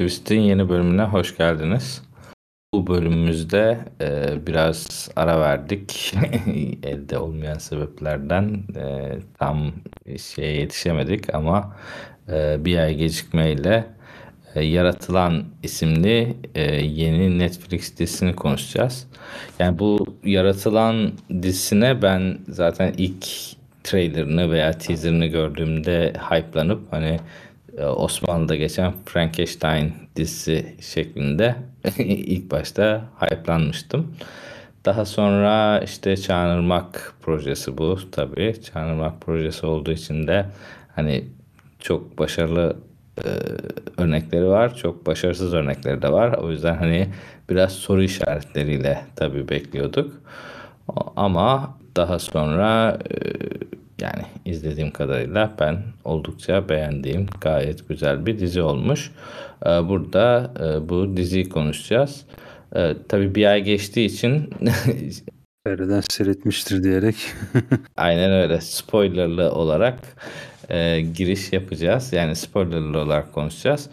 Twist'in yeni bölümüne hoş geldiniz. Bu bölümümüzde e, biraz ara verdik. Elde olmayan sebeplerden e, tam şeye yetişemedik ama e, bir ay gecikmeyle e, Yaratılan isimli e, yeni Netflix dizisini konuşacağız. Yani bu Yaratılan dizisine ben zaten ilk trailerını veya teaserını gördüğümde hype'lanıp hani Osmanlı'da geçen Frankenstein dizisi şeklinde ilk başta hype'lanmıştım. Daha sonra işte Çağınırmak projesi bu tabii. Çağınırmak projesi olduğu için de hani çok başarılı e, örnekleri var. Çok başarısız örnekleri de var. O yüzden hani biraz soru işaretleriyle tabii bekliyorduk. Ama daha sonra e, yani izlediğim kadarıyla ben oldukça beğendiğim gayet güzel bir dizi olmuş. E, burada e, bu diziyi konuşacağız. E, tabii bir ay geçtiği için Nereden seyretmiştir diyerek. aynen öyle spoilerlı olarak e, giriş yapacağız. Yani spoilerlı olarak konuşacağız.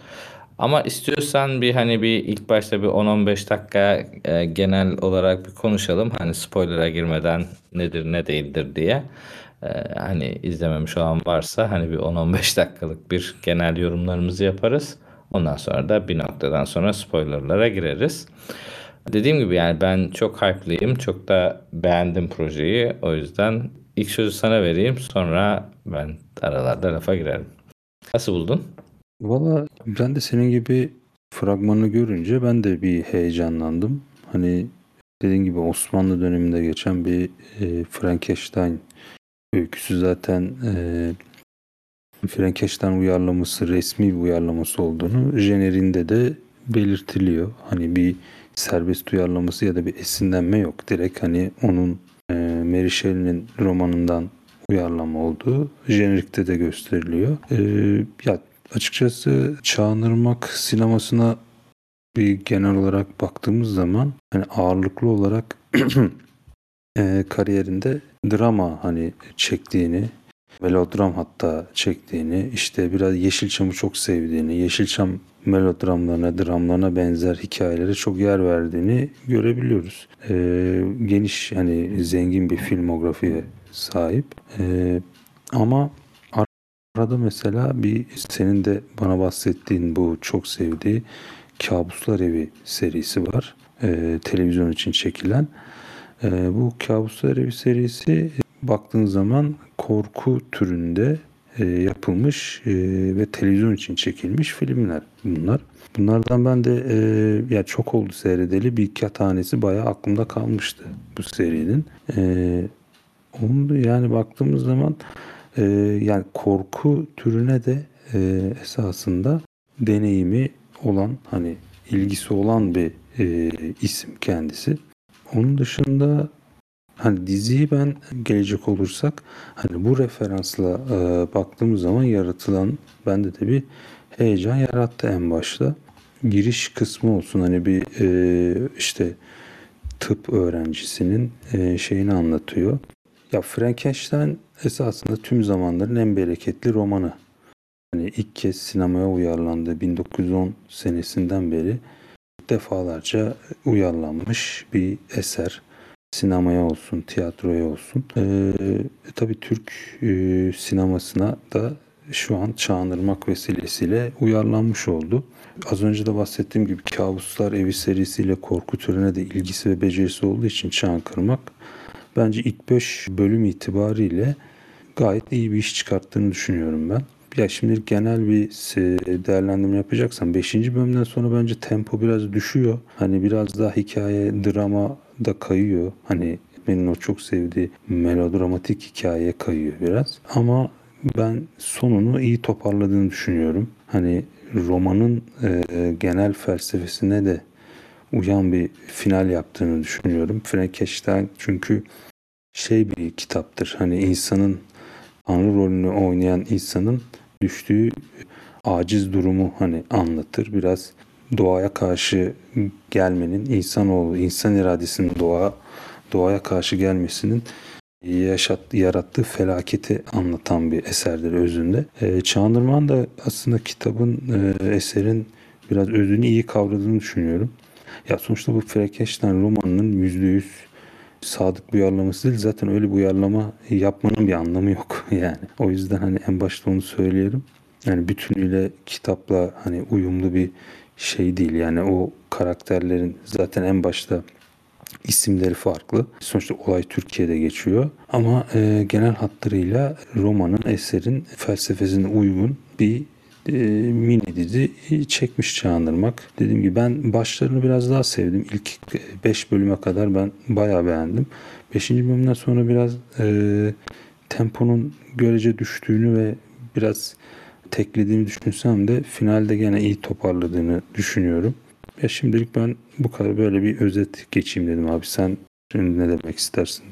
Ama istiyorsan bir hani bir ilk başta bir 10-15 dakika e, genel olarak bir konuşalım. Hani spoiler'a girmeden nedir ne değildir diye. E, hani izlememiş olan varsa hani bir 10-15 dakikalık bir genel yorumlarımızı yaparız. Ondan sonra da bir noktadan sonra spoilerlara gireriz. Dediğim gibi yani ben çok hype'lıyım. Çok da beğendim projeyi. O yüzden ilk sözü sana vereyim. Sonra ben aralarda lafa girerim. Nasıl buldun? Valla ben de senin gibi fragmanı görünce ben de bir heyecanlandım. Hani dediğin gibi Osmanlı döneminde geçen bir e, Frankenstein öyküsü zaten e, Frankenstein uyarlaması resmi bir uyarlaması olduğunu jenerinde de belirtiliyor. Hani bir serbest uyarlaması ya da bir esinlenme yok. Direkt hani onun e, Mary Shelley'nin romanından uyarlama olduğu jenerikte de gösteriliyor. E, ya açıkçası Çağınırmak sinemasına bir genel olarak baktığımız zaman hani ağırlıklı olarak e, kariyerinde drama hani çektiğini melodram hatta çektiğini işte biraz Yeşilçam'ı çok sevdiğini Yeşilçam melodramlarına dramlarına benzer hikayelere çok yer verdiğini görebiliyoruz. E, geniş hani zengin bir filmografiye sahip e, ama arada mesela bir senin de bana bahsettiğin bu çok sevdiği Kabuslar Evi serisi var. E, televizyon için çekilen. E, bu Kabuslar Evi serisi baktığın zaman korku türünde e, yapılmış e, ve televizyon için çekilmiş filmler bunlar. Bunlardan ben de e, ya çok oldu seyredeli bir iki tanesi bayağı aklımda kalmıştı bu serinin. E, onu yani baktığımız zaman e, yani korku türüne de e, esasında deneyimi olan hani ilgisi olan bir e, isim kendisi. Onun dışında hani diziyi ben gelecek olursak hani bu referansla e, baktığımız zaman yaratılan bende de bir heyecan yarattı en başta. Giriş kısmı olsun hani bir e, işte tıp öğrencisinin e, şeyini anlatıyor. Ya Frankenstein esasında tüm zamanların en bereketli romanı. Hani ilk kez sinemaya uyarlandı 1910 senesinden beri defalarca uyarlanmış bir eser. Sinemaya olsun, tiyatroya olsun. Ee, tabii Türk e, sinemasına da şu an Çağınırmak vesilesiyle uyarlanmış oldu. Az önce de bahsettiğim gibi Kabuslar Evi serisiyle korku türüne de ilgisi ve becerisi olduğu için Çağınırmak bence ilk 5 bölüm itibariyle gayet iyi bir iş çıkarttığını düşünüyorum ben. Ya şimdi genel bir değerlendirme yapacaksam 5. bölümden sonra bence tempo biraz düşüyor. Hani biraz daha hikaye, drama da kayıyor. Hani benim o çok sevdiği melodramatik hikayeye kayıyor biraz. Ama ben sonunu iyi toparladığını düşünüyorum. Hani romanın e, genel felsefesine de uyan bir final yaptığını düşünüyorum. Frankenstein çünkü şey bir kitaptır. Hani insanın Tanrı rolünü oynayan insanın düştüğü aciz durumu hani anlatır. Biraz doğaya karşı gelmenin insanoğlu, insan iradesinin doğa doğaya karşı gelmesinin yaşattığı, yarattığı felaketi anlatan bir eserdir özünde. E, Çağındırman da aslında kitabın, e, eserin biraz özünü iyi kavradığını düşünüyorum. Ya sonuçta bu Frankenstein romanının %100 sadık bir uyarlaması değil. Zaten öyle bir uyarlama yapmanın bir anlamı yok yani. O yüzden hani en başta onu söyleyelim. Yani bütünüyle kitapla hani uyumlu bir şey değil. Yani o karakterlerin zaten en başta isimleri farklı. Sonuçta olay Türkiye'de geçiyor. Ama e, genel hatlarıyla romanın, eserin felsefesine uygun bir e, mini dizi çekmiş Çağındırmak. Dediğim gibi ben başlarını biraz daha sevdim. İlk 5 bölüme kadar ben bayağı beğendim. 5. bölümden sonra biraz e, temponun görece düştüğünü ve biraz teklediğimi düşünsem de finalde gene iyi toparladığını düşünüyorum. Ya şimdilik ben bu kadar böyle bir özet geçeyim dedim abi. Sen ne demek istersin?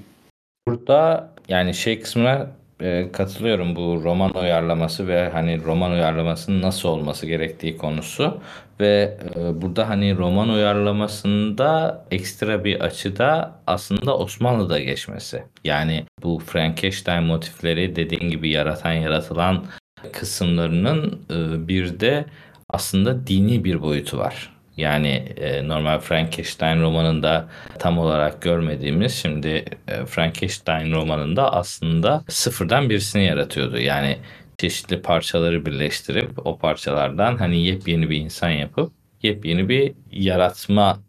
Burada yani şey kısmına e, katılıyorum bu roman uyarlaması ve hani roman uyarlamasının nasıl olması gerektiği konusu ve e, burada hani roman uyarlamasında ekstra bir açıda aslında Osmanlı'da geçmesi. Yani bu Frankenstein motifleri dediğin gibi yaratan yaratılan kısımlarının e, bir de aslında dini bir boyutu var. Yani e, normal Frankenstein romanında tam olarak görmediğimiz şimdi e, Frankenstein romanında aslında sıfırdan birisini yaratıyordu. Yani çeşitli parçaları birleştirip o parçalardan hani yepyeni bir insan yapıp yepyeni bir yaratma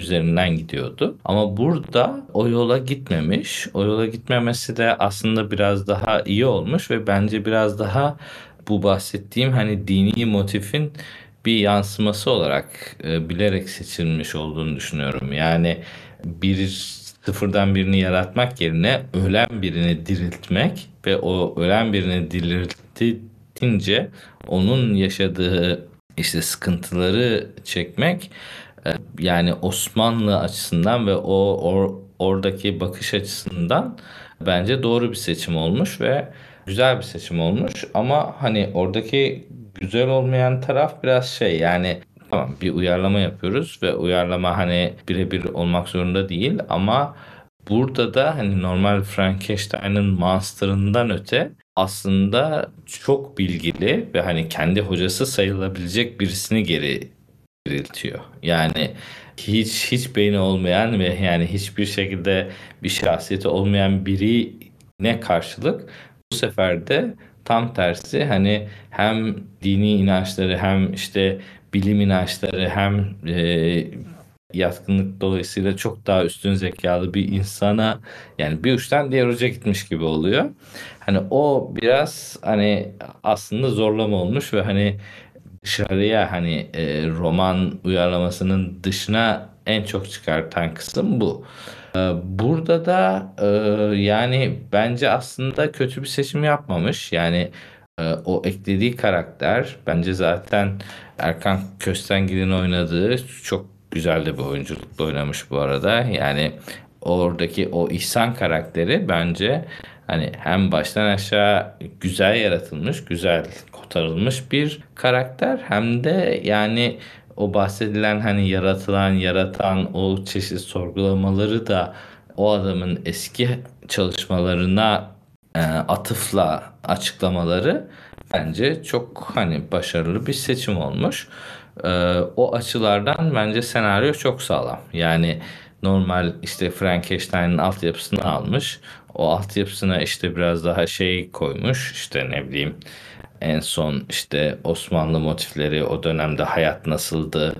üzerinden gidiyordu. Ama burada o yola gitmemiş. O yola gitmemesi de aslında biraz daha iyi olmuş ve bence biraz daha bu bahsettiğim hani dini motifin bir yansıması olarak e, bilerek seçilmiş olduğunu düşünüyorum. Yani bir sıfırdan birini yaratmak yerine ölen birini diriltmek ve o ölen birini diriltince onun yaşadığı işte sıkıntıları çekmek e, yani Osmanlı açısından ve o or, oradaki bakış açısından bence doğru bir seçim olmuş ve güzel bir seçim olmuş ama hani oradaki güzel olmayan taraf biraz şey yani tamam bir uyarlama yapıyoruz ve uyarlama hani birebir olmak zorunda değil ama burada da hani normal Frankenstein'ın Monster'ından öte aslında çok bilgili ve hani kendi hocası sayılabilecek birisini geri diriltiyor. Yani hiç hiç beyni olmayan ve yani hiçbir şekilde bir şahsiyeti olmayan biri ne karşılık bu sefer de tam tersi hani hem dini inançları hem işte bilim inançları hem e, yatkınlık dolayısıyla çok daha üstün zekalı bir insana yani bir uçtan diğer uca gitmiş gibi oluyor. Hani o biraz hani aslında zorlama olmuş ve hani dışarıya hani e, roman uyarlamasının dışına en çok çıkartan kısım bu. Ee, burada da e, yani bence aslında kötü bir seçim yapmamış. Yani e, o eklediği karakter bence zaten Erkan Köstengil'in oynadığı çok güzel de bir oyunculuk oynamış bu arada. Yani oradaki o İhsan karakteri bence hani hem baştan aşağı güzel yaratılmış, güzel kotarılmış bir karakter hem de yani o bahsedilen hani yaratılan, yaratan o çeşit sorgulamaları da o adamın eski çalışmalarına e, atıfla açıklamaları bence çok hani başarılı bir seçim olmuş. E, o açılardan bence senaryo çok sağlam. Yani normal işte Frankenstein'in altyapısını almış. O altyapısına işte biraz daha şey koymuş. işte ne bileyim en son işte Osmanlı motifleri, o dönemde hayat nasıldı,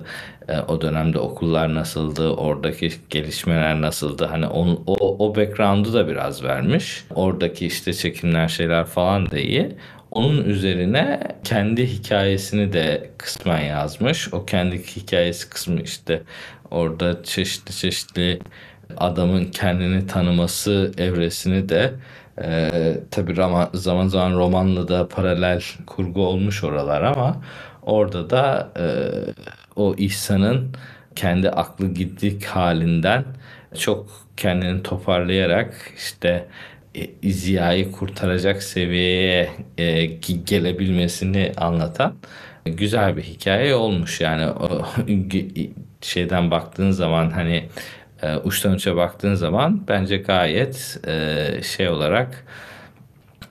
e, o dönemde okullar nasıldı, oradaki gelişmeler nasıldı. Hani on, o, o background'u da biraz vermiş. Oradaki işte çekimler şeyler falan da iyi. Onun üzerine kendi hikayesini de kısmen yazmış. O kendi hikayesi kısmı işte orada çeşitli çeşitli adamın kendini tanıması evresini de ee, tabii zaman zaman romanla da paralel kurgu olmuş oralar ama orada da e, o İhsan'ın kendi aklı gittik halinden çok kendini toparlayarak işte e, Ziya'yı kurtaracak seviyeye e, gelebilmesini anlatan güzel bir hikaye olmuş. Yani o şeyden baktığın zaman hani e, uçtan uça baktığın zaman bence gayet e, şey olarak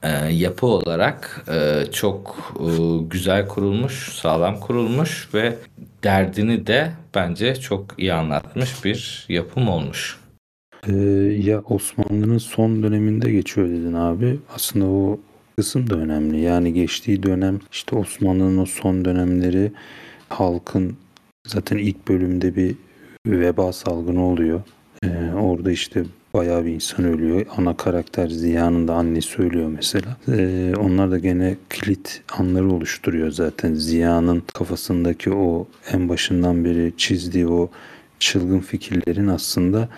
e, yapı olarak e, çok e, güzel kurulmuş, sağlam kurulmuş ve derdini de bence çok iyi anlatmış bir yapım olmuş. Ee, ya Osmanlı'nın son döneminde geçiyor dedin abi. Aslında o kısım da önemli. Yani geçtiği dönem işte Osmanlı'nın o son dönemleri halkın zaten ilk bölümde bir veba salgını oluyor. Ee, orada işte bayağı bir insan ölüyor. Ana karakter Ziya'nın da annesi ölüyor mesela. Ee, onlar da gene kilit anları oluşturuyor zaten. Ziya'nın kafasındaki o en başından beri çizdiği o çılgın fikirlerin aslında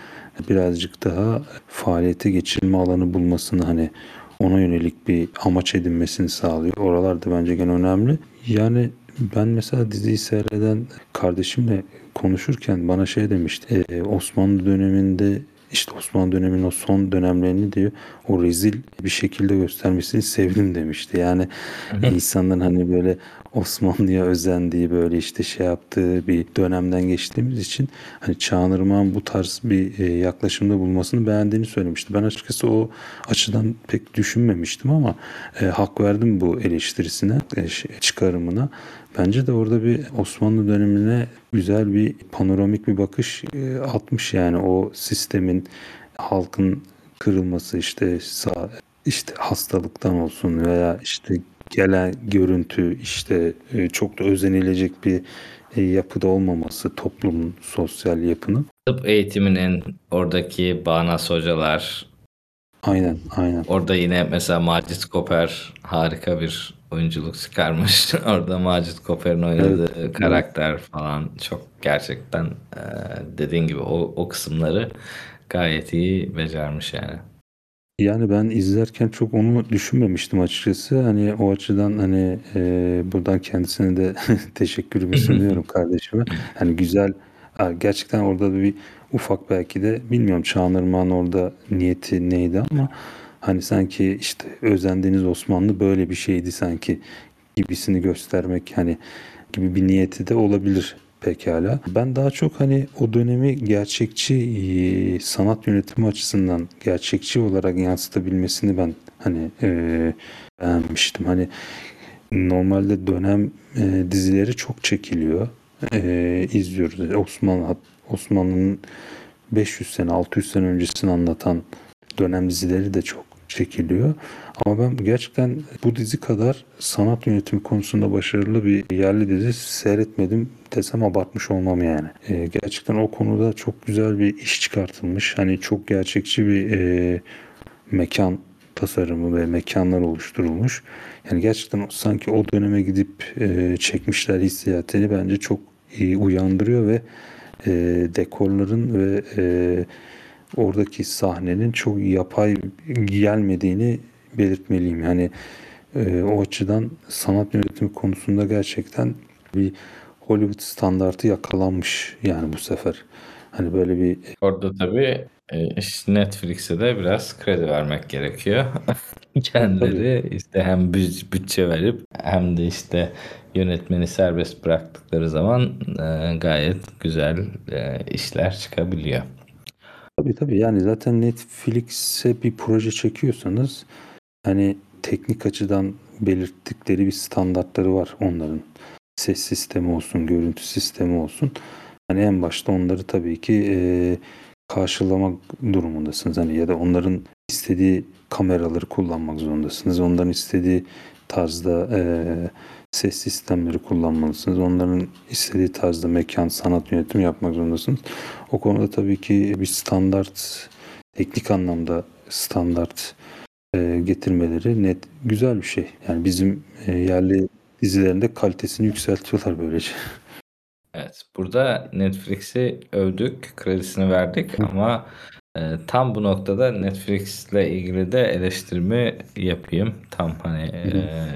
birazcık daha faaliyete geçirme alanı bulmasını hani ona yönelik bir amaç edinmesini sağlıyor. Oralar da bence gene önemli. Yani ben mesela diziyi seyreden kardeşimle konuşurken bana şey demişti. E, Osmanlı döneminde işte Osmanlı döneminin o son dönemlerini diyor o rezil bir şekilde göstermesini sevdim demişti. Yani insanların hani böyle Osmanlı'ya özendiği böyle işte şey yaptığı bir dönemden geçtiğimiz için hani Çağınırmak'ın bu tarz bir e, yaklaşımda bulmasını beğendiğini söylemişti. Ben açıkçası o açıdan pek düşünmemiştim ama e, hak verdim bu eleştirisine, e, çıkarımına. Bence de orada bir Osmanlı dönemine güzel bir panoramik bir bakış e, atmış yani o sistemin halkın kırılması işte sağ, işte hastalıktan olsun veya işte gelen görüntü işte e, çok da özenilecek bir e, yapıda olmaması toplumun sosyal yapının. Tıp eğitiminin oradaki bağnaz hocalar Aynen aynen. Orada yine mesela Macit Koper harika bir oyunculuk çıkarmış. Orada Macit Koper'in oynadığı Evet. karakter falan çok gerçekten e, dediğin gibi o, o kısımları gayet iyi becermiş yani. Yani ben izlerken çok onu düşünmemiştim açıkçası. Hani o açıdan hani e, buradan kendisine de teşekkürümü sunuyorum kardeşime. Hani güzel gerçekten orada da bir ufak belki de bilmiyorum Çağınırmak'ın orada niyeti neydi ama hani sanki işte özendiğiniz Osmanlı böyle bir şeydi sanki gibisini göstermek hani gibi bir niyeti de olabilir pekala. Ben daha çok hani o dönemi gerçekçi e, sanat yönetimi açısından gerçekçi olarak yansıtabilmesini ben hani e, beğenmiştim. Hani normalde dönem e, dizileri çok çekiliyor. E, izliyoruz. Osmanlı Osmanlı'nın 500 sene 600 sene öncesini anlatan dönem dizileri de çok çekiliyor. Ama ben gerçekten bu dizi kadar sanat yönetimi konusunda başarılı bir yerli dizi seyretmedim desem abartmış olmam yani. E, gerçekten o konuda çok güzel bir iş çıkartılmış. Hani çok gerçekçi bir e, mekan tasarımı ve mekanlar oluşturulmuş. Yani gerçekten sanki o döneme gidip e, çekmişler hissiyatını bence çok iyi uyandırıyor ve e, dekorların ve e, oradaki sahnenin çok yapay gelmediğini belirtmeliyim. Yani e, o açıdan sanat yönetimi konusunda gerçekten bir Hollywood standartı yakalanmış yani bu sefer. Hani böyle bir Orada tabii e, Netflix'e de biraz kredi vermek gerekiyor. Kendileri işte hem büt- bütçe verip hem de işte yönetmeni serbest bıraktıkları zaman e, gayet güzel e, işler çıkabiliyor. Tabii tabii yani zaten Netflix'e bir proje çekiyorsanız hani teknik açıdan belirttikleri bir standartları var onların. Ses sistemi olsun, görüntü sistemi olsun. Hani en başta onları tabii ki e, karşılamak durumundasınız. Hani ya da onların istediği kameraları kullanmak zorundasınız. Onların istediği tarzda e, ses sistemleri kullanmalısınız. Onların istediği tarzda mekan, sanat yönetimi yapmak zorundasınız. O konuda tabii ki bir standart, teknik anlamda standart e, getirmeleri net güzel bir şey. Yani bizim e, yerli dizilerinde kalitesini yükseltiyorlar böylece. Evet, burada Netflix'i övdük, kredisini verdik ama e, tam bu noktada Netflix'le ilgili de eleştirimi yapayım. Tam hani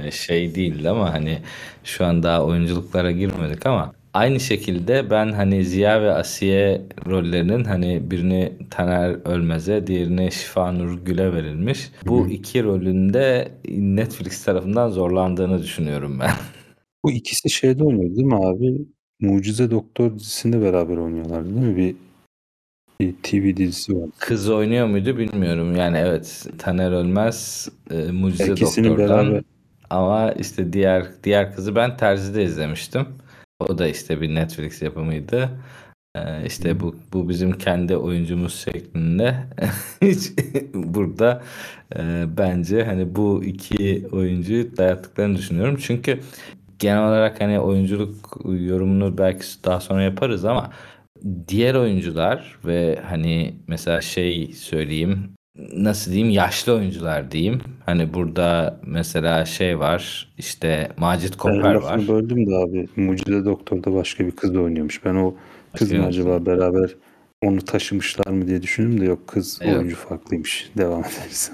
e, şey değildi ama hani şu an daha oyunculuklara girmedik ama aynı şekilde ben hani Ziya ve Asiye rollerinin hani birini Taner Ölmez'e, diğerini Şifanur Gül'e verilmiş. Bu iki rolünde Netflix tarafından zorlandığını düşünüyorum ben. Bu ikisi şeyde oynuyor değil mi abi? Mucize Doktor dizisinde beraber oynuyorlar değil mi? Bir TV dizisi var. Kız oynuyor muydu bilmiyorum. Yani evet Taner Ölmez e, Mucize İkisini Doktor'dan beraber ama işte diğer diğer kızı ben Terzi'de izlemiştim. O da işte bir Netflix yapımıydı. Ee, işte bu bu bizim kendi oyuncumuz şeklinde. Hiç burada e, bence hani bu iki oyuncuyu dayattıklarını düşünüyorum. Çünkü genel olarak hani oyunculuk yorumunu belki daha sonra yaparız ama diğer oyuncular ve hani mesela şey söyleyeyim nasıl diyeyim yaşlı oyuncular diyeyim. Hani burada mesela şey var işte Macit ben Koper lafını var. böldüm de abi Mucize Doktor'da başka bir kız oynuyormuş. Ben o kız mı acaba beraber onu taşımışlar mı diye düşündüm de yok kız Yok. oyuncu farklıymış. Devam ederiz.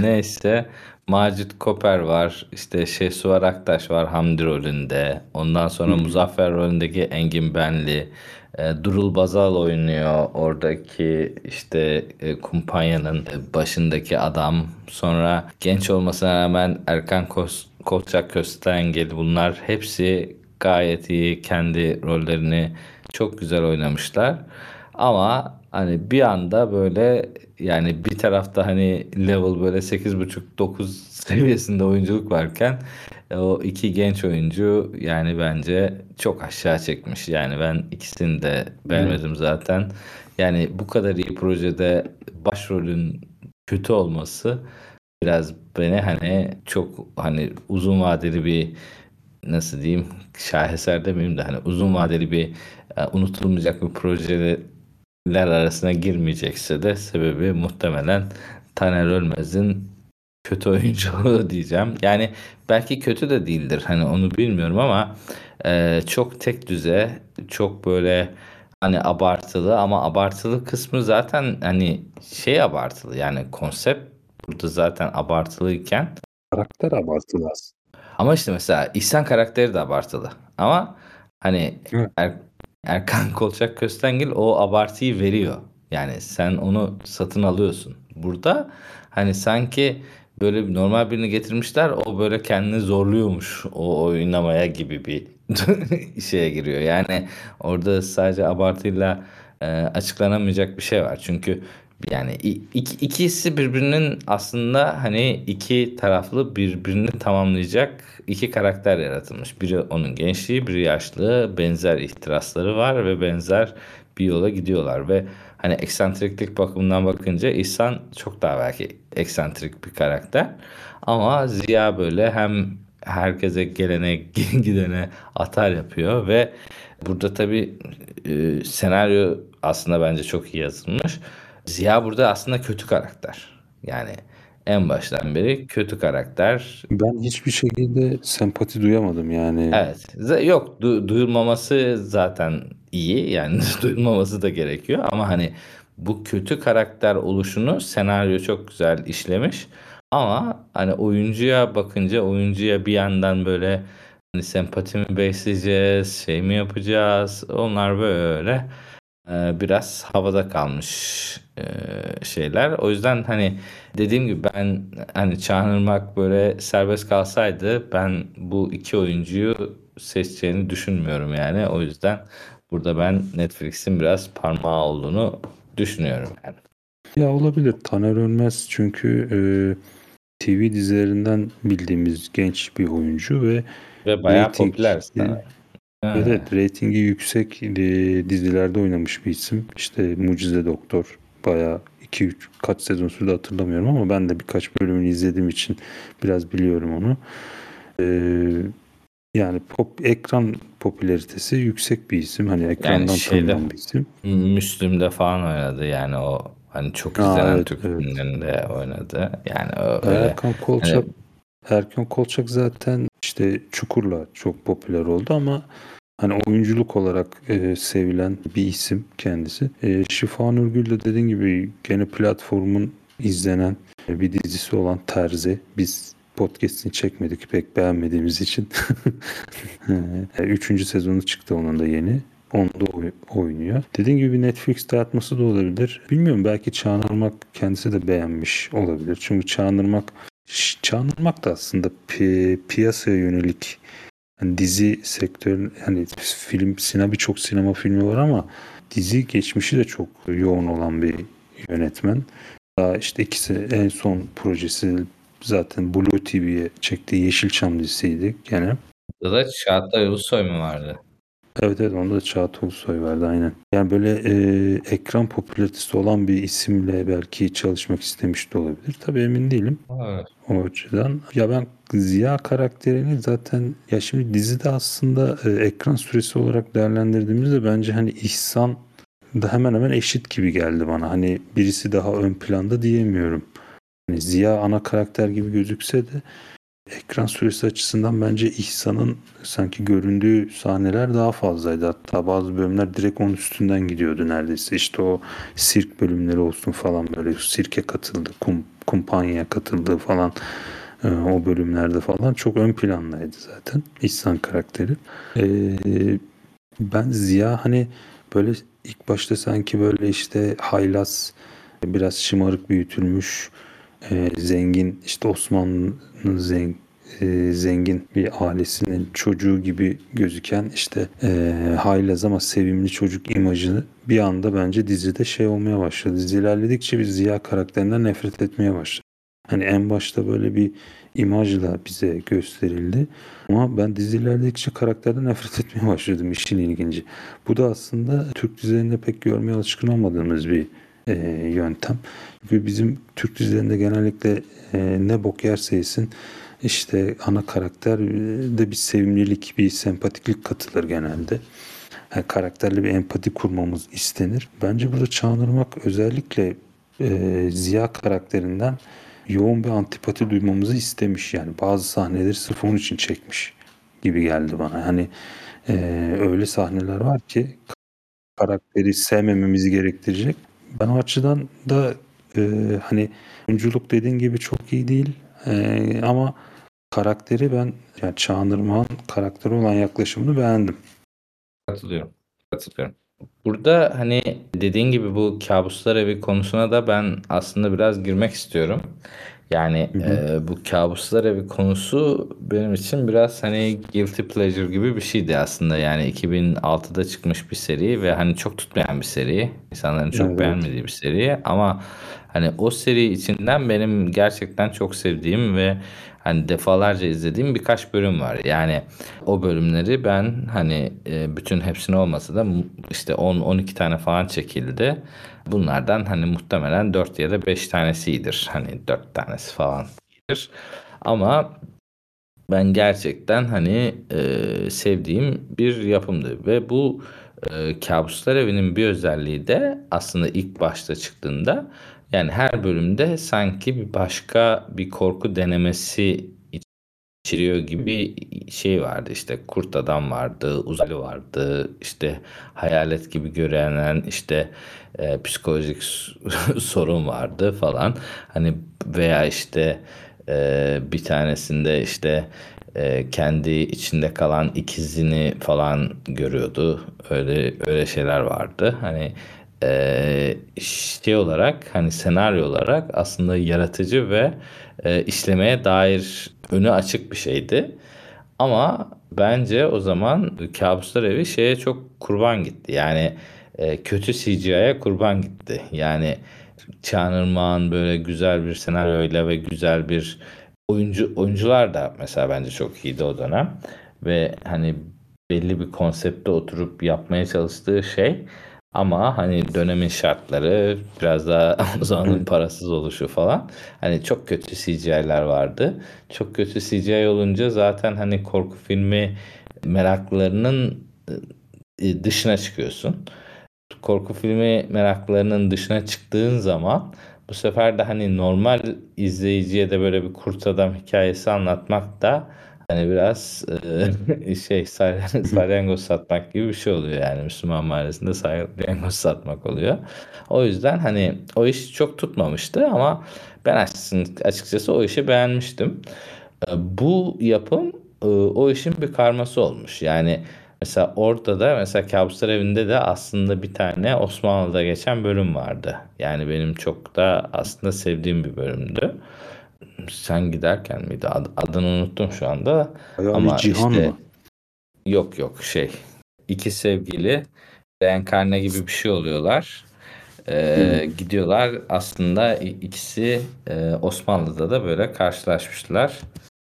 Neyse Macit Koper var. işte Şehsuvar Aktaş var Hamdi rolünde. Ondan sonra Muzaffer rolündeki Engin Benli. E, Durul Bazal oynuyor oradaki işte e, kumpanyanın başındaki adam. Sonra genç olmasına rağmen Erkan Kos Kolçak Köstengel bunlar hepsi gayet iyi kendi rollerini çok güzel oynamışlar. Ama hani bir anda böyle yani bir tarafta hani level böyle 8.5-9 seviyesinde oyunculuk varken o iki genç oyuncu yani bence çok aşağı çekmiş. Yani ben ikisini de beğenmedim zaten. Yani bu kadar iyi projede başrolün kötü olması biraz beni hani çok hani uzun vadeli bir nasıl diyeyim şaheser demeyeyim de hani uzun vadeli bir e, unutulmayacak bir projeler arasına girmeyecekse de sebebi muhtemelen Taner Ölmez'in kötü oyunculuğu diyeceğim. Yani belki kötü de değildir hani onu bilmiyorum ama e, çok tek düze çok böyle hani abartılı ama abartılı kısmı zaten hani şey abartılı yani konsept burada zaten abartılıyken Karakter abartılı aslında. ama işte mesela İhsan karakteri de abartılı. Ama hani. Er- Erkan Kolçak Köstengil o abartıyı veriyor. Yani sen onu satın alıyorsun. Burada hani sanki böyle normal birini getirmişler o böyle kendini zorluyormuş o oynamaya gibi bir şeye giriyor. Yani orada sadece abartıyla e, açıklanamayacak bir şey var. Çünkü yani iki, ikisi birbirinin aslında hani iki taraflı birbirini tamamlayacak iki karakter yaratılmış. Biri onun gençliği, biri yaşlı. Benzer ihtirasları var ve benzer bir yola gidiyorlar ve hani eksantriklik bakımından bakınca İhsan çok daha belki eksantrik bir karakter. Ama Ziya böyle hem herkese gelene gidene atar yapıyor ve burada tabii e, senaryo aslında bence çok iyi yazılmış. Ziya burada aslında kötü karakter. Yani en baştan beri kötü karakter. Ben hiçbir şekilde sempati duyamadım yani. Evet. Yok du- duyulmaması zaten iyi. Yani duyulmaması da gerekiyor. Ama hani bu kötü karakter oluşunu senaryo çok güzel işlemiş. Ama hani oyuncuya bakınca oyuncuya bir yandan böyle hani sempati mi besleyeceğiz, şey mi yapacağız? Onlar böyle e, biraz havada kalmış e, şeyler. O yüzden hani dediğim gibi ben hani Çağınırmak böyle serbest kalsaydı ben bu iki oyuncuyu seçeceğini düşünmüyorum yani. O yüzden burada ben Netflix'in biraz parmağı olduğunu düşünüyorum yani. Ya olabilir. Taner Ölmez çünkü e, TV dizilerinden bildiğimiz genç bir oyuncu ve Ve bayağı Rating, popüler e. Ha. evet reytingi yüksek e, dizilerde oynamış bir isim. İşte Mucize Doktor bayağı 2-3 kaç sezon sürdü hatırlamıyorum ama ben de birkaç bölümünü izlediğim için biraz biliyorum onu. E, yani pop ekran popülaritesi yüksek bir isim. Hani ekrandan şeyde- tanınan bir isim. Müslüm'de falan oynadı yani o hani çok Aa, izlenen evet, Türk evet. filmlerinde oynadı. Yani öyle Erkan Kolçak Hani- Erkan Kolçak zaten işte Çukur'la çok popüler oldu ama hani oyunculuk olarak e, sevilen bir isim kendisi. E, Şifa Nurgül de dediğin gibi gene platformun izlenen e, bir dizisi olan Terzi. Biz podcast'ini çekmedik pek beğenmediğimiz için. Üçüncü sezonu çıktı onun da yeni. Onda oy- oynuyor. Dediğim gibi bir Netflix dayatması da olabilir. Bilmiyorum belki Çağınırmak kendisi de beğenmiş olabilir. Çünkü Çağınırmak Çağınırmak da aslında pi- piyasaya yönelik hani dizi sektörün hani film sinema birçok sinema filmi var ama dizi geçmişi de çok yoğun olan bir yönetmen. Daha işte ikisi en son projesi zaten Blue TV'ye çektiği Yeşilçam dizisiydi gene. Burada da Çağatay Ulusoy mu vardı? Evet evet onda da Çağatay Ulusoy vardı aynen. Yani böyle e, ekran popülaritesi olan bir isimle belki çalışmak istemiş de olabilir. Tabii emin değilim Evet. o açıdan. Ya ben Ziya karakterini zaten ya şimdi dizide aslında e, ekran süresi olarak değerlendirdiğimizde bence hani İhsan da hemen hemen eşit gibi geldi bana. Hani birisi daha ön planda diyemiyorum. Hani Ziya ana karakter gibi gözükse de ekran süresi açısından bence İhsan'ın sanki göründüğü sahneler daha fazlaydı. Hatta bazı bölümler direkt onun üstünden gidiyordu neredeyse. İşte o sirk bölümleri olsun falan böyle sirke katıldı, kum, kumpanyaya katıldığı falan e, o bölümlerde falan çok ön plandaydı zaten İhsan karakteri. E, ben Ziya hani böyle ilk başta sanki böyle işte haylaz, biraz şımarık büyütülmüş, e, zengin işte Osmanlı'nın zengin zengin bir ailesinin çocuğu gibi gözüken işte e, haylaz ama sevimli çocuk imajını bir anda bence dizide şey olmaya başladı. Dizi ilerledikçe biz Ziya karakterinden nefret etmeye başladık. Hani en başta böyle bir imajla bize gösterildi. Ama ben dizi ilerledikçe karakterden nefret etmeye başladım işin ilginci. Bu da aslında Türk dizilerinde pek görmeye alışkın olmadığımız bir e, yöntem. Ve bizim Türk dizilerinde genellikle e, ne bok yerse yesin işte ana karakter de bir sevimlilik, bir sempatiklik katılır genelde. Yani karakterle bir empati kurmamız istenir. Bence burada Çağınırmak özellikle e, Ziya karakterinden yoğun bir antipati duymamızı istemiş. Yani bazı sahneleri sırf onun için çekmiş gibi geldi bana. Hani e, öyle sahneler var ki karakteri sevmememizi gerektirecek. Ben o açıdan da e, hani oyunculuk dediğin gibi çok iyi değil. E, ama karakteri ben yani Çağınırmak'ın karakteri olan yaklaşımını beğendim. Katılıyorum. Katılıyorum. Burada hani dediğin gibi bu kabuslar evi konusuna da ben aslında biraz girmek istiyorum. Yani Hı hı. e, bu kabuslar evi konusu benim için biraz hani guilty pleasure gibi bir şeydi aslında. Yani 2006'da çıkmış bir seri ve hani çok tutmayan bir seri. İnsanların çok Evet. beğenmediği bir seri ama hani o seri içinden benim gerçekten çok sevdiğim ve hani defalarca izlediğim birkaç bölüm var. Yani o bölümleri ben hani e, bütün hepsini olmasa da işte 10-12 tane falan çekildi. Bunlardan hani muhtemelen 4 ya da 5 tanesidir. Hani 4 tanesi falan iyidir. Ama ben gerçekten hani e, sevdiğim bir yapımdı ve bu e, Kabuslar Evi'nin bir özelliği de aslında ilk başta çıktığında yani her bölümde sanki bir başka bir korku denemesi içeriyor gibi şey vardı işte kurt adam vardı, uzaylı vardı, işte hayalet gibi görünen işte e, psikolojik sorun vardı falan. Hani veya işte e, bir tanesinde işte e, kendi içinde kalan ikizini falan görüyordu. Öyle öyle şeyler vardı. Hani şey olarak hani senaryo olarak aslında yaratıcı ve e, işlemeye dair önü açık bir şeydi. Ama bence o zaman Kabuslar Evi şeye çok kurban gitti. Yani kötü CGI'ye kurban gitti. Yani Çağınırmak'ın böyle güzel bir senaryoyla ve güzel bir oyuncu oyuncular da mesela bence çok iyiydi o dönem. Ve hani belli bir konsepte oturup yapmaya çalıştığı şey ama hani dönemin şartları biraz daha o zamanın parasız oluşu falan. Hani çok kötü CGI'ler vardı. Çok kötü CGI olunca zaten hani korku filmi meraklılarının e, dışına çıkıyorsun. Korku filmi meraklılarının dışına çıktığın zaman bu sefer de hani normal izleyiciye de böyle bir kurt adam hikayesi anlatmak da hani biraz e, şey sal- salyangoz satmak gibi bir şey oluyor yani Müslüman mahallesinde salyangoz satmak oluyor. O yüzden hani o iş çok tutmamıştı ama ben açıkçası, o işi beğenmiştim. Bu yapım o işin bir karması olmuş. Yani mesela orada da mesela Kabuslar Evi'nde de aslında bir tane Osmanlı'da geçen bölüm vardı. Yani benim çok da aslında sevdiğim bir bölümdü. Sen giderken miydi? Ad- Adını unuttum şu anda. Bayağı Ama cihan işte mı? yok yok şey. İki sevgili reenkarne gibi bir şey oluyorlar. Ee, gidiyorlar aslında ikisi e, Osmanlı'da da böyle karşılaşmışlar.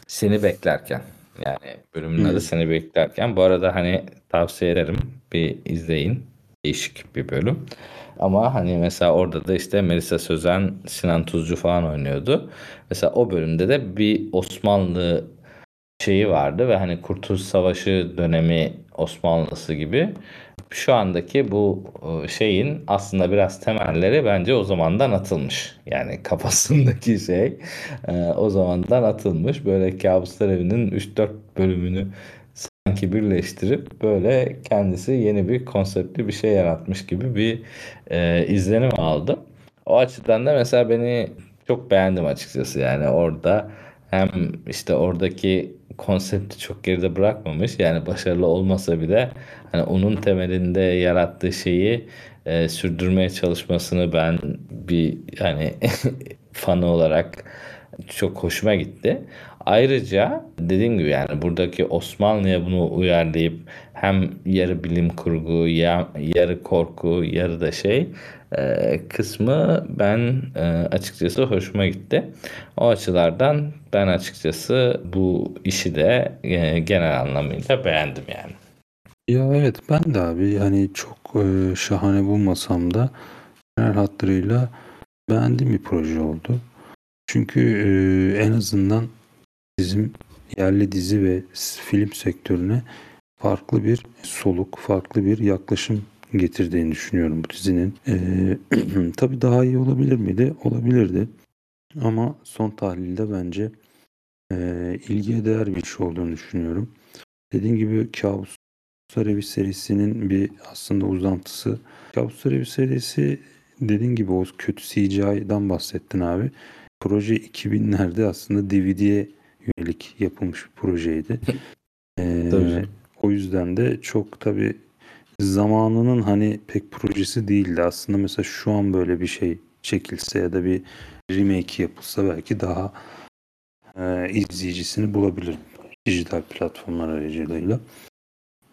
Seni beklerken. Yani bölümün adı Hmm. Seni Beklerken. Bu arada hani tavsiye ederim. Bir izleyin. Değişik bir bölüm. Ama hani mesela orada da işte Melisa Sözen, Sinan Tuzcu falan oynuyordu. Mesela o bölümde de bir Osmanlı şeyi vardı ve hani Kurtuluş Savaşı dönemi Osmanlısı gibi. Şu andaki bu e, şeyin aslında biraz temelleri bence o zamandan atılmış. Yani kafasındaki şey e, o zamandan atılmış. Böyle Kabuslar Evi'nin 3-4 bölümünü sanki birleştirip böyle kendisi yeni bir konseptli bir şey yaratmış gibi bir e, izlenim aldım. O açıdan da mesela beni çok beğendim açıkçası yani orada hem işte oradaki konsepti çok geride bırakmamış yani başarılı olmasa bile hani onun temelinde yarattığı şeyi e, sürdürmeye çalışmasını ben bir hani fanı olarak çok hoşuma gitti. Ayrıca dediğim gibi yani buradaki Osmanlı'ya bunu uyarlayıp hem yarı bilim kurgu, ya- yarı korku, yarı da şey e, kısmı ben e, açıkçası hoşuma gitti. O açılardan ben açıkçası bu işi de e, genel anlamıyla beğendim yani. Ya evet ben de abi hani çok şahane bulmasam da genel hatlarıyla beğendiğim bir proje oldu. Çünkü en azından bizim yerli dizi ve film sektörüne farklı bir soluk, farklı bir yaklaşım getirdiğini düşünüyorum bu dizinin. E, tabii daha iyi olabilir miydi? Olabilirdi. Ama son tahlilde bence e, ilgiye değer bir iş olduğunu düşünüyorum. Dediğim gibi Kabus Evi serisinin bir aslında uzantısı. Kabuslar Evi serisi dediğin gibi o kötü CGI'dan bahsettin abi. Proje 2000'lerde aslında DVD'ye yönelik yapılmış bir projeydi. Ee, Tabii. o yüzden de çok tabi zamanının hani pek projesi değildi. Aslında mesela şu an böyle bir şey çekilse ya da bir remake yapılsa belki daha e, izleyicisini bulabilir dijital platformlar aracılığıyla.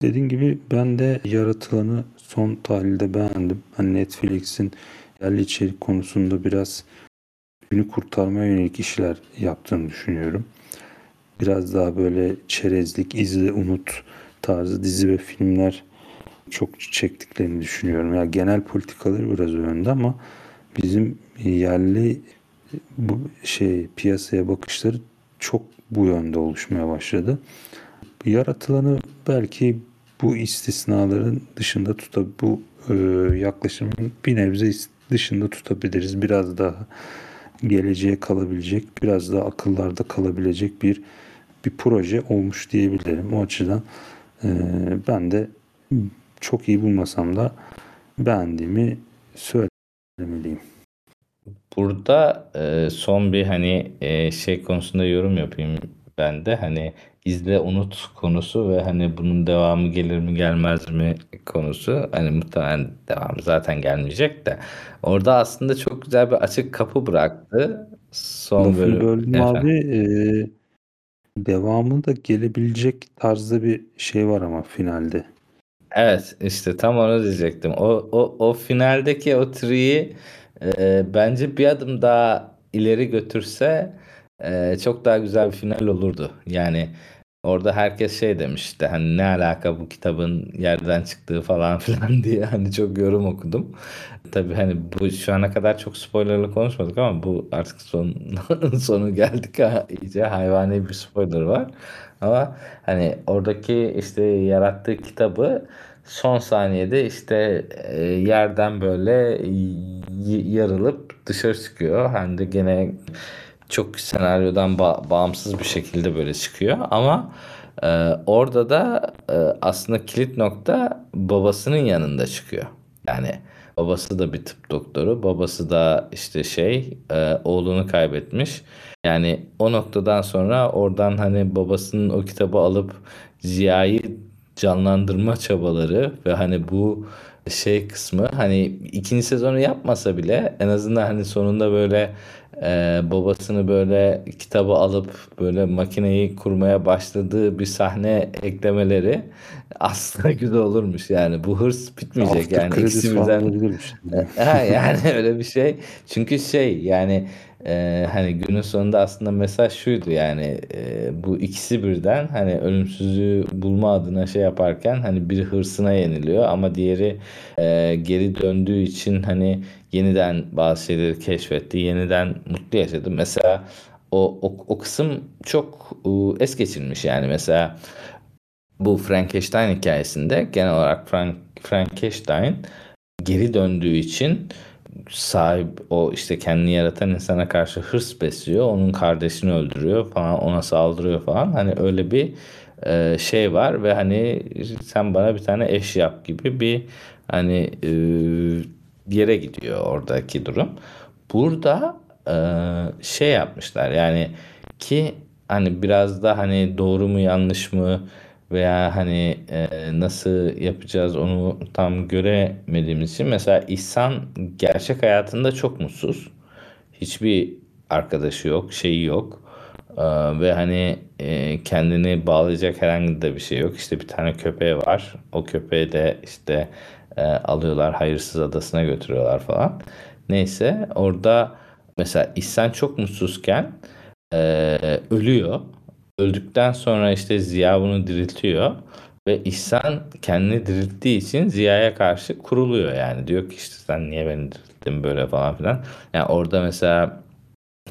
Dediğim gibi ben de yaratılanı son tahlilde beğendim. Hani Netflix'in yerli içerik konusunda biraz günü kurtarmaya yönelik işler yaptığını düşünüyorum. Biraz daha böyle çerezlik, izle, unut tarzı dizi ve filmler çok çektiklerini düşünüyorum. Ya genel politikaları biraz o yönde ama bizim yerli bu şey piyasaya bakışları çok bu yönde oluşmaya başladı. Yaratılanı belki bu istisnaların dışında tuta bu e, yaklaşımın bir nebze dışında tutabiliriz. Biraz daha geleceğe kalabilecek, biraz daha akıllarda kalabilecek bir bir proje olmuş diyebilirim. O açıdan e, ben de çok iyi bulmasam da beğendiğimi söylemeliyim. Burada e, son bir hani e, şey konusunda yorum yapayım ben de hani izle unut konusu ve hani bunun devamı gelir mi gelmez mi konusu hani muhtemelen devamı zaten gelmeyecek de orada aslında çok güzel bir açık kapı bıraktı son Lafını bölüm böldüm efendim. abi. E, devamı da gelebilecek tarzda bir şey var ama finalde. Evet işte tam onu diyecektim. O, o, o finaldeki o tree'yi e, bence bir adım daha ileri götürse e, çok daha güzel bir final olurdu. Yani orada herkes şey demişti hani ne alaka bu kitabın yerden çıktığı falan filan diye hani çok yorum okudum. Tabii hani bu şu ana kadar çok spoilerlı konuşmadık ama bu artık son sonu geldik ha iyice hayvani bir spoiler var. Ama hani oradaki işte yarattığı kitabı son saniyede işte e, yerden böyle yarılıp dışarı çıkıyor. Hem de gene çok senaryodan ba- bağımsız bir şekilde böyle çıkıyor. Ama e, orada da e, aslında kilit nokta babasının yanında çıkıyor. Yani babası da bir tıp doktoru, babası da işte şey e, oğlunu kaybetmiş. Yani o noktadan sonra oradan hani babasının o kitabı alıp Ziya'yı canlandırma çabaları ve hani bu şey kısmı hani ikinci sezonu yapmasa bile en azından hani sonunda böyle e, babasını böyle kitabı alıp böyle makineyi kurmaya başladığı bir sahne eklemeleri aslında güzel olurmuş yani. Bu hırs bitmeyecek After yani. ikisi birden ha, yani öyle bir şey. Çünkü şey yani e, hani günün sonunda aslında mesaj şuydu yani e, bu ikisi birden hani ölümsüzlüğü bulma adına şey yaparken hani biri hırsına yeniliyor ama diğeri e, geri döndüğü için hani yeniden bazı şeyleri keşfetti, yeniden mutlu yaşadı. Mesela o, o, o kısım çok e, es geçilmiş yani mesela bu Frankenstein hikayesinde genel olarak Frank, Frankenstein geri döndüğü için sahip o işte kendini yaratan insana karşı hırs besliyor. Onun kardeşini öldürüyor falan ona saldırıyor falan. Hani öyle bir e, şey var ve hani sen bana bir tane eş yap gibi bir hani e, yere gidiyor oradaki durum. Burada e, şey yapmışlar yani ki hani biraz da hani doğru mu yanlış mı veya hani e, nasıl yapacağız onu tam göremediğimiz için mesela İhsan gerçek hayatında çok mutsuz. Hiçbir arkadaşı yok, şeyi yok. Ee, ve hani e, kendini bağlayacak herhangi de bir şey yok. İşte bir tane köpeği var. O köpeği de işte e, alıyorlar hayırsız adasına götürüyorlar falan. Neyse orada mesela İhsan çok mutsuzken e, ölüyor. Öldükten sonra işte Ziya bunu diriltiyor. Ve İhsan kendini dirilttiği için Ziya'ya karşı kuruluyor yani. Diyor ki işte sen niye beni dirilttin böyle falan filan. Yani orada mesela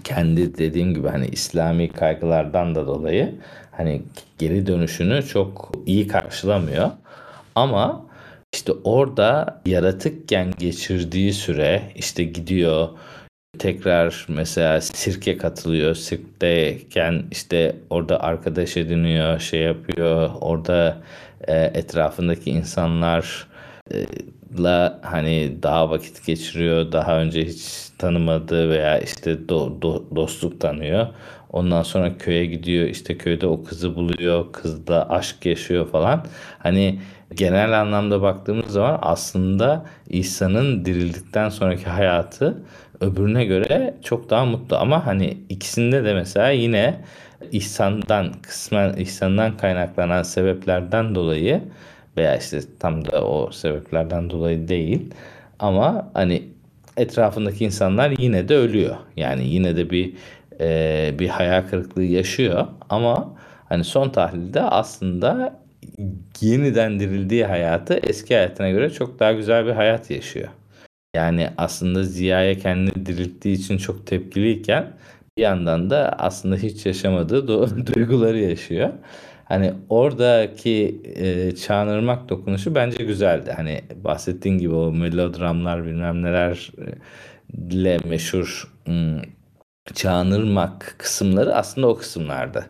kendi dediğim gibi hani İslami kaygılardan da dolayı hani geri dönüşünü çok iyi karşılamıyor. Ama işte orada yaratıkken geçirdiği süre işte gidiyor tekrar mesela sirke katılıyor. Sirkteyken işte orada arkadaş ediniyor, şey yapıyor. Orada e, etrafındaki insanlar e, hani daha vakit geçiriyor. Daha önce hiç tanımadığı veya işte do, do, dostluk tanıyor. Ondan sonra köye gidiyor. işte köyde o kızı buluyor. Kızla aşk yaşıyor falan. Hani genel anlamda baktığımız zaman aslında İsa'nın dirildikten sonraki hayatı öbürüne göre çok daha mutlu ama hani ikisinde de mesela yine İhsan'dan kısmen İhsan'dan kaynaklanan sebeplerden dolayı veya işte tam da o sebeplerden dolayı değil ama hani etrafındaki insanlar yine de ölüyor. Yani yine de bir e, bir hayal kırıklığı yaşıyor ama hani son tahlilde aslında yeniden dirildiği hayatı eski hayatına göre çok daha güzel bir hayat yaşıyor. Yani aslında Ziya'ya kendini dirilttiği için çok tepkiliyken bir yandan da aslında hiç yaşamadığı duyguları yaşıyor. Hani oradaki e, Çağınırmak dokunuşu bence güzeldi. Hani bahsettiğin gibi o melodramlar bilmem nelerle meşhur hmm, Çağınırmak kısımları aslında o kısımlarda.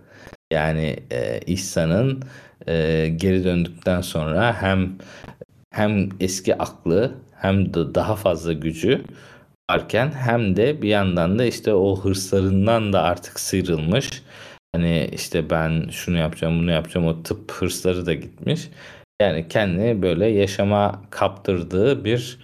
Yani e, İhsan'ın e, geri döndükten sonra hem hem eski aklı hem de daha fazla gücü varken hem de bir yandan da işte o hırslarından da artık sıyrılmış. Hani işte ben şunu yapacağım bunu yapacağım o tıp hırsları da gitmiş. Yani kendini böyle yaşama kaptırdığı bir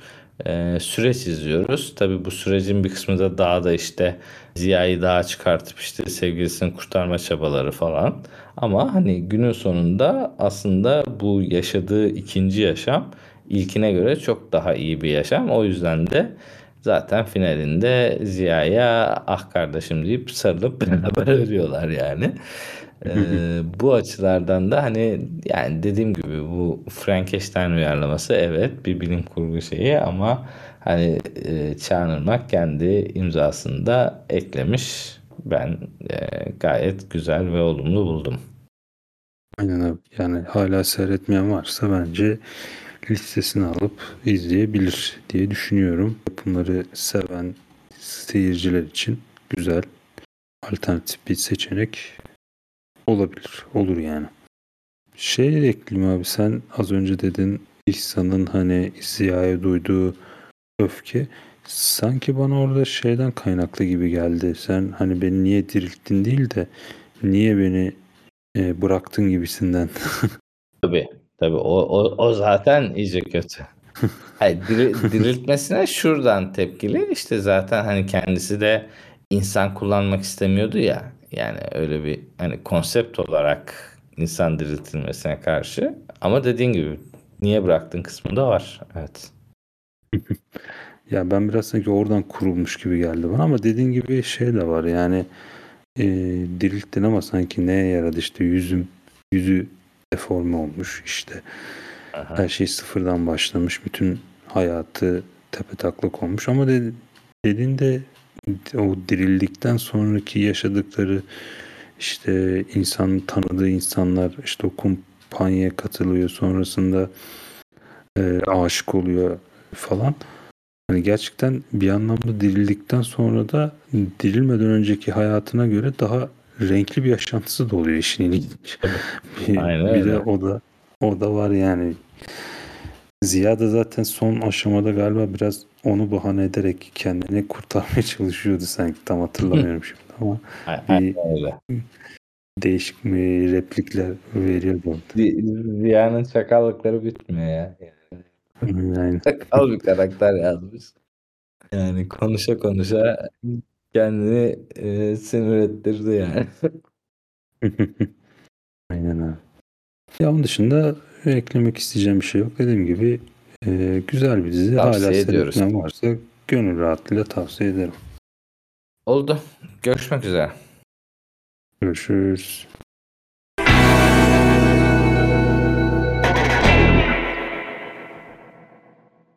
e, süreç izliyoruz. Tabi bu sürecin bir kısmı da daha da işte Ziya'yı daha çıkartıp işte sevgilisini kurtarma çabaları falan. Ama hani günün sonunda aslında bu yaşadığı ikinci yaşam ilkine göre çok daha iyi bir yaşam. O yüzden de zaten finalinde Ziya'ya ah kardeşim deyip sarılıp beraber ölüyorlar yani. Ee, bu açılardan da hani yani dediğim gibi bu Frankenstein uyarlaması evet bir bilim kurgu şeyi ama hani e, Çağınırmak kendi imzasını eklemiş. Ben e, gayet güzel ve olumlu buldum. Aynen abi. Yani hala seyretmeyen varsa bence listesini alıp izleyebilir diye düşünüyorum. Yapımları seven seyirciler için güzel alternatif bir seçenek olabilir. Olur yani. Şey ekleyeyim abi sen az önce dedin İhsan'ın hani Ziya'ya duyduğu öfke sanki bana orada şeyden kaynaklı gibi geldi. Sen hani beni niye dirilttin değil de niye beni e, bıraktın gibisinden. Tabii tabii o, o, o zaten iyice kötü. Hayır, diri- diriltmesine şuradan tepkili. İşte zaten hani kendisi de insan kullanmak istemiyordu ya. Yani öyle bir hani konsept olarak insan diriltilmesine karşı. Ama dediğin gibi niye bıraktın kısmında var. Evet. Ya ben biraz sanki oradan kurulmuş gibi geldi bana ama dediğin gibi şey de var yani e, dirilttin ama sanki neye yaradı işte yüzüm yüzü deforme olmuş işte Aha. her şey sıfırdan başlamış bütün hayatı tepetaklak olmuş ama dedi, dediğinde o dirildikten sonraki yaşadıkları işte insan tanıdığı insanlar işte o kumpanyaya katılıyor sonrasında e, aşık oluyor falan. Hani gerçekten bir anlamda dirildikten sonra da dirilmeden önceki hayatına göre daha renkli bir yaşantısı da oluyor işin ilginç. Bir, Aynen bir de o da o da var yani. Ziya da zaten son aşamada galiba biraz onu bahane ederek kendini kurtarmaya çalışıyordu sanki. Tam hatırlamıyorum şimdi ama bir değişik mi replikler veriyordu. Zi- Ziya'nın çakallıkları bitmiyor ya. Yani Çakal bir karakter yazmış. Yani konuşa konuşa kendini e, sinir ettirdi yani. Aynen öyle. Ya onun dışında eklemek isteyeceğim bir şey yok. Dediğim gibi e, güzel bir dizi. Tavsiye Hala ediyoruz. seyretmeyen varsa gönül rahatlığıyla tavsiye ederim. Oldu. Görüşmek üzere. Görüşürüz.